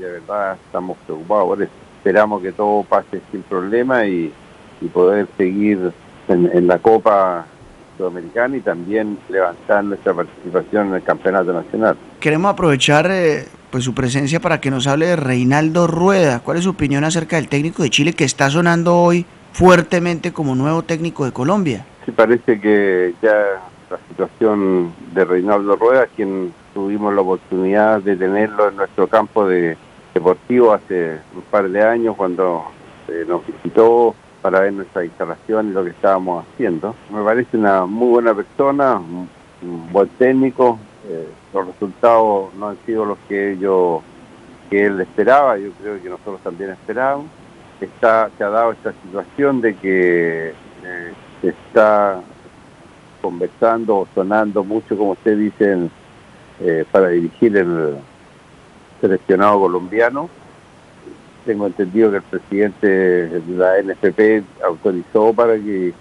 de verdad estamos preocupados por eso. Esperamos que todo pase sin problema y, poder seguir en la Copa Sudamericana y también levantar nuestra participación en el Campeonato Nacional. Queremos aprovechar eh, pues su presencia para que nos hable de Reinaldo Rueda. ¿Cuál es su opinión acerca del técnico de Chile que está sonando hoy fuertemente como nuevo técnico de Colombia? Sí, parece que ya la situación de Reinaldo Rueda, quien tuvimos la oportunidad de tenerlo en nuestro campo de deportivo hace un par de años cuando eh, nos visitó para ver nuestra instalación y lo que estábamos haciendo. Me parece una muy buena persona, un, buen técnico. eh, los resultados no han sido los que yo que él esperaba, yo creo que nosotros también esperábamos. Está, se ha dado esta situación de que eh, se está conversando o sonando mucho, como usted dice, eh, para dirigir el seleccionado colombiano. Tengo entendido que el presidente de la NFP autorizó para que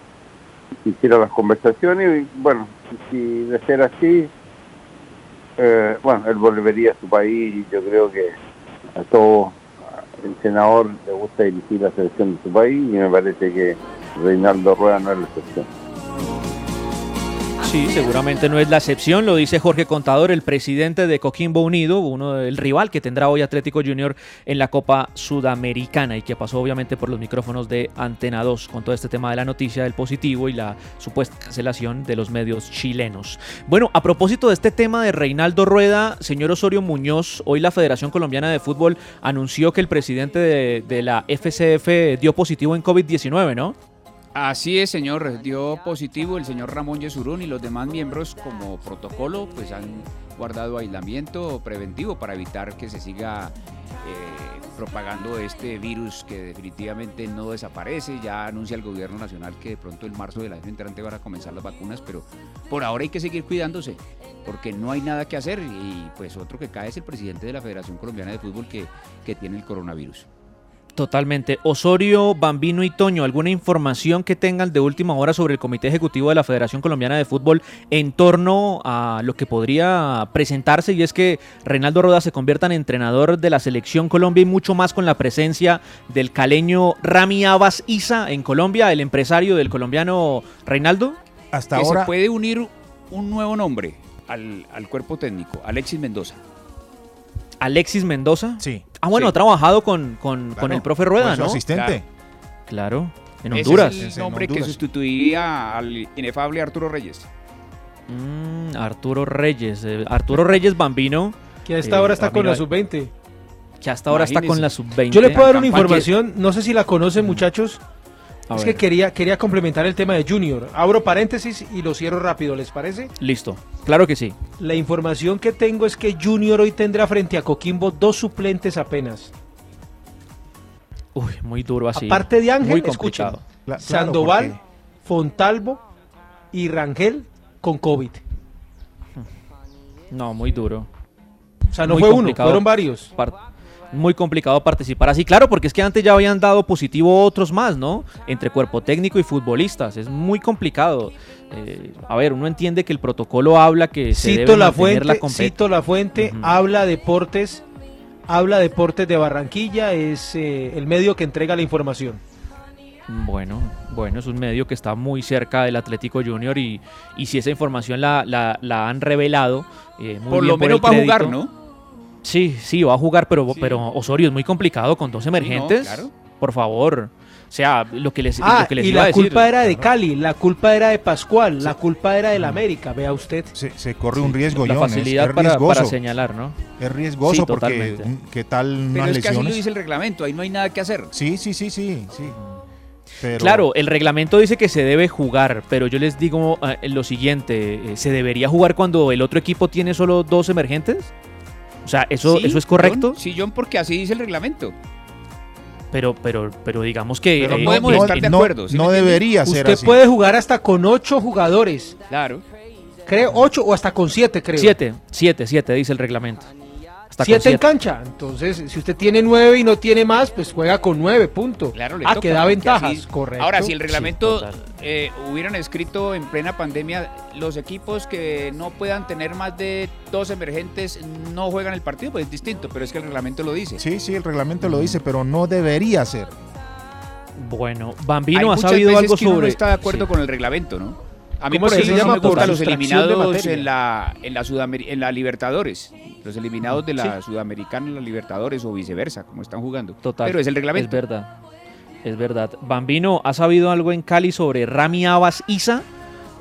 hiciera las conversaciones y bueno, si de ser así, eh, bueno, él volvería a su país y yo creo que a todo el senador le gusta dirigir la selección de su país y me parece que Reinaldo Rueda no es la excepción. Sí, seguramente no es la excepción, lo dice Jorge Contador, el presidente de Coquimbo Unido, uno del rival que tendrá hoy Atlético Junior en la Copa Sudamericana y que pasó obviamente por los micrófonos de Antena 2 con todo este tema de la noticia del positivo y la supuesta cancelación de los medios chilenos. Bueno, a propósito de este tema de Reinaldo Rueda, señor Osorio Muñoz, hoy la Federación Colombiana de Fútbol anunció que el presidente de, de la FCF dio positivo en COVID-19, ¿no? Así es, señor. Dio positivo el señor Ramón Yesurún y los demás miembros como protocolo pues han guardado aislamiento preventivo para evitar que se siga eh, propagando este virus que definitivamente no desaparece. Ya anuncia el gobierno nacional que de pronto en marzo del año entrante van a comenzar las vacunas, pero por ahora hay que seguir cuidándose porque no hay nada que hacer y pues otro que cae es el presidente de la Federación Colombiana de Fútbol que, que tiene el coronavirus. Totalmente. Osorio, Bambino y Toño, ¿alguna información que tengan de última hora sobre el Comité Ejecutivo de la Federación Colombiana de Fútbol en torno a lo que podría presentarse? Y es que Reinaldo Roda se convierta en entrenador de la Selección Colombia y mucho más con la presencia del caleño Rami Abbas Isa en Colombia, el empresario del colombiano Reinaldo. Hasta que ahora. se puede unir un nuevo nombre al, al cuerpo técnico, Alexis Mendoza. Alexis Mendoza. Sí. Ah, bueno, Sí. ha trabajado con, con, con el profe Rueda, su ¿no? asistente. Claro, en Ese Honduras. Es el nombre que sustituiría al inefable Arturo Reyes. Mm, Arturo Reyes. eh, Arturo Reyes Bambino. Que a esta eh, hora está con la amiga, sub-20. Que hasta ahora está con la sub-20. Yo le puedo dar una información, no sé si la conocen muchachos. A es ver. que quería, quería complementar el tema de Junior. Abro paréntesis y lo cierro rápido, ¿les parece? Listo, claro que sí. La información que tengo es que Junior hoy tendrá frente a Coquimbo dos suplentes apenas. Uy, muy duro así. Aparte de Ángel, muy escuchen, claro, Sandoval, porque- Fontalvo y Rangel con COVID. No, muy duro. O sea, no Muy fue uno, fueron varios. par- muy complicado participar así. Claro, porque es que antes ya habían dado positivo otros más, ¿no? Entre cuerpo técnico y futbolistas. Es muy complicado. Eh, a ver, uno entiende que el protocolo habla que se Cito debe la fuente, cito la fuente, habla deportes, habla deportes de Barranquilla, es eh, el medio que entrega la información. Bueno, bueno, es un medio que está muy cerca del Atlético Junior y, y si esa información la, la- la han revelado, eh, muy Por bien lo menos el va a jugar. ¿no? Sí, sí, va a jugar, pero, pero Osorio es muy complicado con dos emergentes. claro. Por favor. O sea, lo que les, Ah, lo que les y iba a la decir. culpa era de Cali, la culpa era de Pascual, la culpa era del América, vea usted. Se, se corre un riesgo, la John, facilidad es, para- riesgoso. para señalar, ¿no? Es riesgoso Sí, porque totalmente. mm, qué tal Pero es que así lo lesiones. dice el reglamento, ahí no hay nada que hacer. Sí, sí, sí, sí, sí. Pero- Claro, el reglamento dice que se debe jugar, pero yo les digo eh, lo siguiente, eh, ¿se debería jugar cuando el otro equipo tiene solo dos emergentes? O sea, ¿eso, Sí, ¿eso es correcto? John, sí, John, porque así dice el reglamento. Pero, pero, pero digamos que... Pero eh, podemos en- estar de acuerdo. ¿sí no debería ser Usted así. puede jugar hasta con ocho jugadores, Claro. creo, ocho o hasta con siete, creo. Siete, siete, siete, dice el reglamento. Hasta siete en cancha. Entonces, si usted tiene nueve y no tiene más, pues juega con nueve, punto. Claro, le ah, toca, que da ventajas, así- correcto. Ahora, si el reglamento eh, hubieran escrito en plena pandemia, los equipos que no puedan tener más de dos emergentes no juegan el partido, pues es distinto, pero es que el reglamento lo dice. Sí, sí, el reglamento lo dice, pero no debería ser. Bueno, Hay Bambino ha sabido veces algo que uno sobre... no está de acuerdo Sí. con el reglamento, ¿no? A mí, ¿Cómo por se ejemplo, llama? no Por los eliminados en la, en, la Sudamer- en la Libertadores. Los eliminados de la Sudamericana en la Libertadores o viceversa, como están jugando. Total. Pero es el reglamento. Es verdad. Es verdad. Bambino, ¿ha sabido algo en Cali sobre Rami Abbas Isa?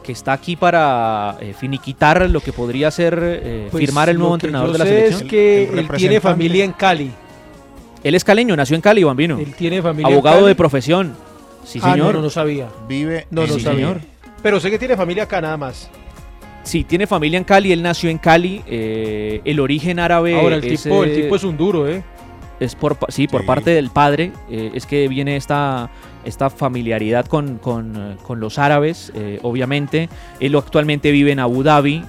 Que está aquí para eh, finiquitar lo que podría ser eh, Pues, firmar el nuevo entrenador de la selección. Es que él tiene familia en Cali. Él es caleño, nació en Cali, Bambino. Él tiene familia en Abogado Cali. de profesión. Sí, ah, señor. no, no, no sabía. Vive No, en no Sí, sabía. señor. Pero sé que tiene familia acá nada más. Sí, tiene familia en Cali, él nació en Cali. eh, el origen árabe Ahora, el es, tipo, el eh, tipo es un duro, ¿eh? es por, sí, por Sí. parte del padre, eh, es que viene esta, esta familiaridad con, con, con los árabes, obviamente. Él actualmente vive en Abu Dhabi,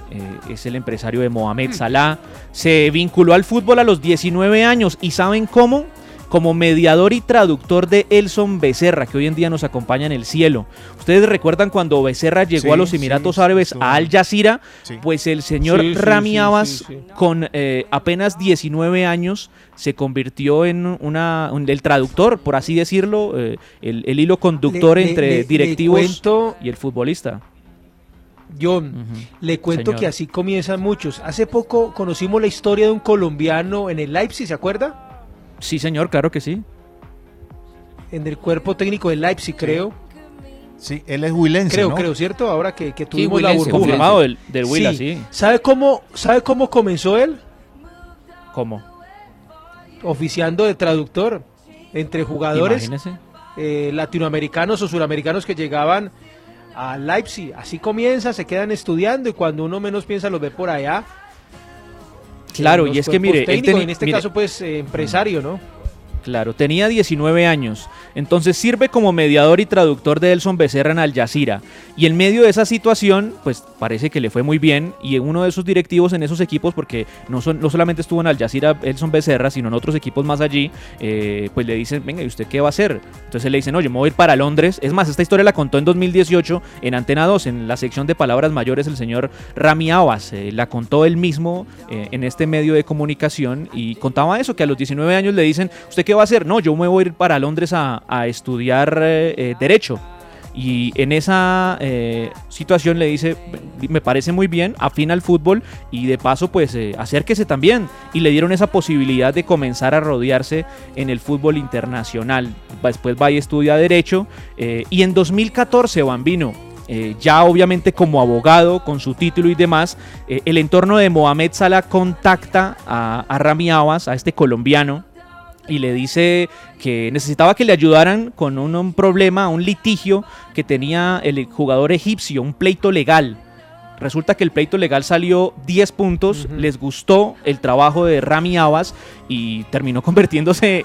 es el empresario de Mohamed Salah. Se vinculó al fútbol a los 19 años y ¿saben cómo? Como mediador y traductor de Elson Becerra, que hoy en día nos acompaña en el cielo. Ustedes recuerdan cuando Becerra llegó Sí, a los Emiratos sí, Árabes sí. a Al Jazeera, Sí. pues el señor Rami sí, Abbas, sí, sí. con eh, apenas 19 años, se convirtió en una, un- el traductor, por así decirlo, eh, el, el hilo conductor Le- entre le- le directivos cuento- y el futbolista. John, le cuento Señor. que así comienzan muchos. Hace poco conocimos la historia de un colombiano en el Leipzig, ¿se acuerda? Sí, señor, claro que sí. En el cuerpo técnico del Leipzig, creo. Sí, él es huilense, Creo, ¿no? creo, ¿cierto? Ahora que, que tuvimos la Huilense, burbuja. Confirmado del, Sí. sí. ¿Sabe cómo, ¿Sabe cómo comenzó él? ¿Cómo? Oficiando de traductor entre jugadores eh, latinoamericanos o suramericanos que llegaban a Leipzig. Así comienza, se quedan estudiando y cuando uno menos piensa los ve por allá. Claro, y es que mire, él técnicos, teni- en este mire, caso pues eh, empresario, ¿no? Claro, tenía 19 años. Entonces sirve como mediador y traductor de Elson Becerra en Al Jazeera. Y en medio de esa situación, pues parece que le fue muy bien. Y uno de esos directivos en esos equipos, porque no, son, no solamente estuvo en Al Jazeera Elson Becerra, sino en otros equipos más allí, eh, pues le dicen, venga, ¿y usted qué va a hacer? Entonces le dicen, oye, me voy a ir para Londres. Es más, esta historia la contó en 2018 en Antena 2, en la sección de palabras mayores, el señor Rami Abbas. eh, la contó él mismo eh, en este medio de comunicación y contaba eso, que a los 19 años le dicen, ¿usted qué va a hacer? No, yo me voy a ir para Londres a, a estudiar eh, eh, Derecho. Y en esa eh, situación le dice, me parece muy bien, afina al fútbol y de paso pues eh, acérquese también. Y le dieron esa posibilidad de comenzar a rodearse en el fútbol internacional. Después va y estudia derecho. y en 2014, Bambino, eh, ya obviamente como abogado, con su título y demás, el entorno de Mohamed Salah contacta a, a Rami Abbas, a este colombiano, y le dice que necesitaba que le ayudaran con un, un problema, un litigio que tenía el jugador egipcio, un pleito legal. Resulta que el pleito legal salió 10 puntos, les gustó el trabajo de Rami Abbas y terminó convirtiéndose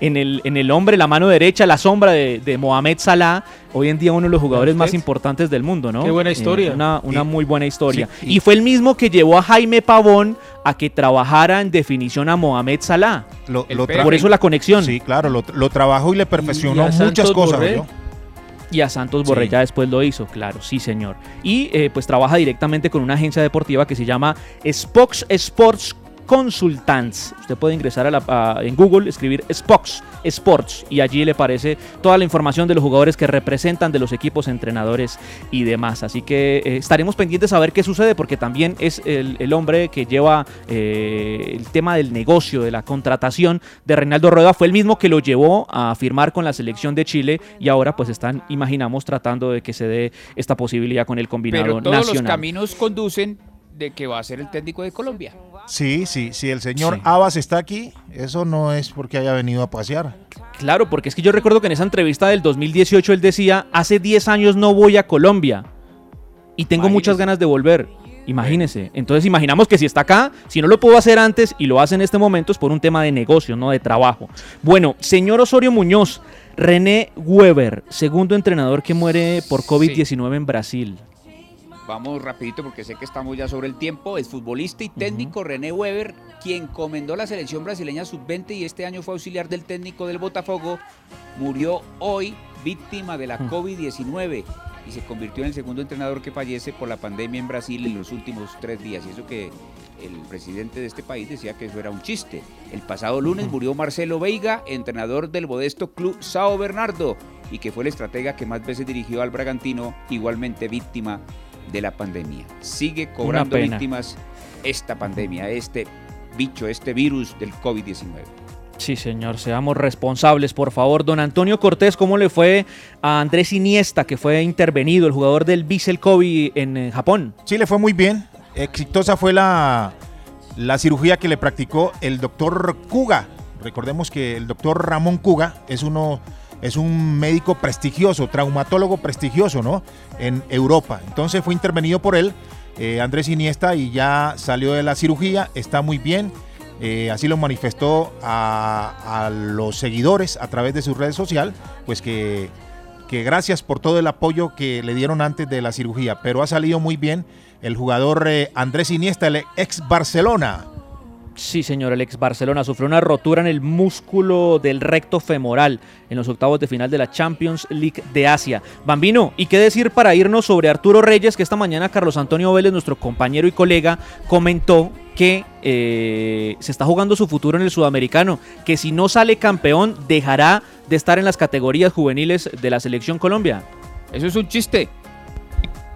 en el, en el hombre, la mano derecha, la sombra de, de Mohamed Salah, hoy en día uno de los jugadores más importantes del mundo, ¿no? Qué buena Eh, historia. una una Y- muy buena historia. Sí, y- y fue el mismo que llevó a Jaime Pavón a que trabajara en definición a Mohamed Salah. Lo- Por eso la conexión. Sí, claro, lo, lo trabajó y le perfeccionó Y muchas Santos cosas. Y a Santos Borré Sí. ya después lo hizo, claro, sí señor. Y eh, pues trabaja directamente con una agencia deportiva que se llama Spox Sports Consultants. Usted puede ingresar a la- a- en Google, escribir Spox Sports y allí le aparece toda la información de los jugadores que representan, de los equipos, entrenadores y demás. Así que eh, estaremos pendientes a ver qué sucede porque también es el, el hombre que lleva eh, el tema del negocio, de la contratación de Reinaldo Rueda. Fue el mismo que lo llevó a firmar con la selección de Chile y ahora pues están, imaginamos, tratando de que se dé esta posibilidad con el combinado Pero todos los nacional. caminos conducen de que va a ser el técnico de Colombia. Sí, sí, si el señor Sí. Abbas está aquí, eso no es porque haya venido a pasear. Claro, porque es que yo recuerdo que en esa entrevista del 2018 él decía, hace 10 años no voy a Colombia y tengo muchas ganas de volver. Imagínese. Entonces imaginamos que si está acá, si no lo pudo hacer antes y lo hace en este momento es por un tema de negocio, no de trabajo. Bueno, señor Osorio Muñoz, René Weber, segundo entrenador que muere por COVID-19 en Brasil. Vamos rapidito porque sé que estamos ya sobre el tiempo. Es futbolista y técnico René Weber, quien comendó la selección brasileña sub-20 y este año fue auxiliar del técnico del Botafogo. Murió hoy víctima de la COVID-19 y se convirtió en el segundo entrenador que fallece por la pandemia en Brasil en los últimos tres días. Y eso que el presidente de este país decía que eso era un chiste. El pasado lunes murió Marcelo Veiga, entrenador del modesto club Sao Bernardo y que fue el estratega que más veces dirigió al Bragantino, igualmente víctima de la pandemia. Sigue cobrando víctimas esta pandemia, este bicho, este virus del COVID-19. Sí, señor, seamos responsables, por favor. Don Antonio Cortés, ¿cómo le fue a Andrés Iniesta, que fue intervenido, el jugador del Vissel Kobe en eh, Japón? Sí, le fue muy bien. Exitosa fue la, la cirugía que le practicó el doctor Kuga. Recordemos que el doctor Ramón Kuga es uno es un médico prestigioso, traumatólogo prestigioso, ¿no? En Europa. Entonces fue intervenido por él, eh, Andrés Iniesta, y ya salió de la cirugía, está muy bien. Eh, así lo manifestó a, los seguidores a través de su red social, pues que, que gracias por todo el apoyo que le dieron antes de la cirugía, pero ha salido muy bien el jugador eh, Andrés Iniesta, el ex Barcelona. Sí, señor, el ex Barcelona sufrió una rotura en el músculo del recto femoral en los octavos de final de la Champions League de Asia. Bambino, ¿y qué decir para irnos sobre Arturo Reyes, que esta mañana Carlos Antonio Vélez, nuestro compañero y colega, comentó que eh, se está jugando su futuro en el sudamericano, que si no sale campeón dejará de estar en las categorías juveniles de la selección Colombia? Eso es un chiste.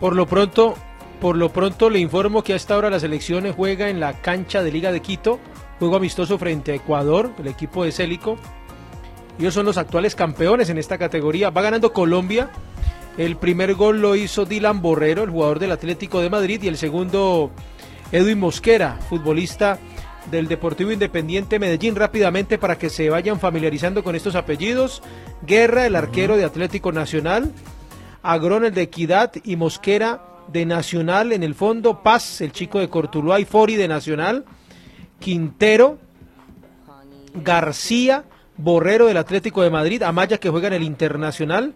Por lo pronto, por lo pronto le informo que a esta hora la selección juega en la cancha de Liga de Quito, juego amistoso frente a Ecuador, el equipo de Célico. Ellos son los actuales campeones en esta categoría. Va ganando Colombia. El primer gol lo hizo Dylan Borrero, el jugador del Atlético de Madrid, y el segundo Edwin Mosquera, futbolista del Deportivo Independiente Medellín. Rápidamente para que se vayan familiarizando con estos apellidos. Guerra, el arquero de Atlético Nacional. Agrón, el de Equidad, y Mosquera de Nacional en el fondo. Paz, el chico de Cortuluá y Fori de Nacional. Quintero, García, Borrero del Atlético de Madrid, Amaya que juega en el Internacional,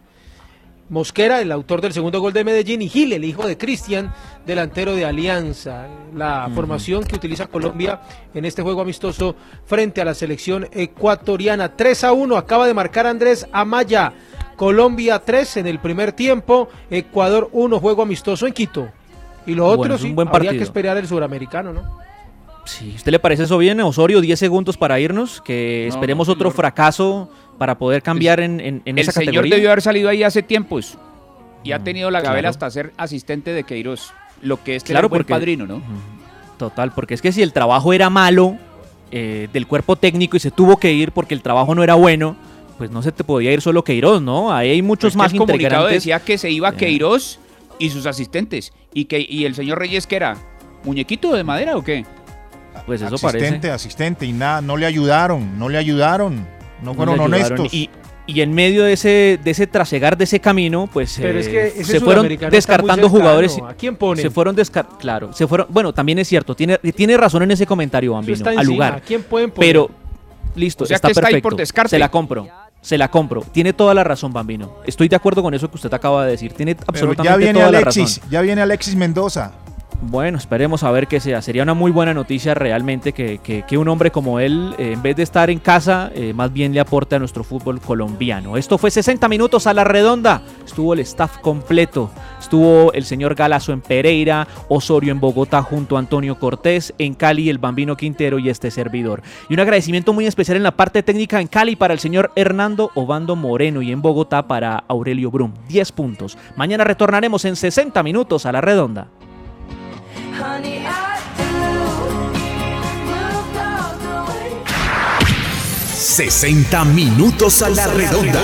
Mosquera, el autor del segundo gol de Medellín, y Gil, el hijo de Cristian, delantero de Alianza. La formación que utiliza Colombia en este juego amistoso frente a la selección ecuatoriana. 3 a 1, acaba de marcar Andrés Amaya. Colombia 3 en el primer tiempo, Ecuador 1, juego amistoso en Quito. Y lo otro Bueno, es sí, un buen habría que esperar el suramericano, ¿no? Sí, ¿Usted le parece eso bien, Osorio? 10 segundos para irnos, que No, esperemos no, otro señor. fracaso para poder cambiar en, en- en el esa señor categoría. debió haber salido ahí hace tiempos y ha tenido la gabela claro. hasta ser asistente de Queiroz. Lo que es Claro, buen porque- padrino, ¿no? Total, porque es que si el trabajo era malo eh, del cuerpo técnico y se tuvo que ir porque el trabajo no era bueno, pues no se te podía ir solo Queiroz, ¿no? Ahí hay muchos Es que más el comunicado integrantes. decía que se iba Queiroz y sus asistentes. ¿Y, que, y el señor Reyes, que era? ¿Muñequito de madera o qué? Pues eso asistente, parece. asistente, y nada, no le ayudaron, no le ayudaron, no fueron ayudaron. honestos. Y, y en medio de ese, de ese trasegar de ese camino, pues Pero eh, es que ese se fueron descartando jugadores. ¿A quién ponen? Se fueron descar claro, se fueron. Bueno, también es cierto, tiene, tiene razón en ese comentario, Bambino, al lugar. ¿a quién pueden poner? Pero listo, O sea está que está ahí perfecto. por descarte. Se la compro. Se la compro. Tiene toda la razón, Bambino. Estoy de acuerdo con eso que usted acaba de decir. Tiene Pero absolutamente ya viene toda Alexis, la razón. ya viene Alexis Mendoza. Bueno, esperemos a ver qué sea. Sería una muy buena noticia realmente que, que- un hombre como él, eh, en vez de estar en casa, eh, más bien le aporte a nuestro fútbol colombiano. Esto fue 60 minutos a la redonda. Estuvo el staff completo. Estuvo el señor Galazo en Pereira, Osorio en Bogotá junto a Antonio Cortés, en Cali el Bambino Quintero y este servidor. Y un agradecimiento muy especial en la parte técnica en Cali para el señor Hernando Obando Moreno y en Bogotá para Aurelio Brum. 10 puntos. Mañana retornaremos en 60 minutos a la redonda. 60 minutos a la redonda.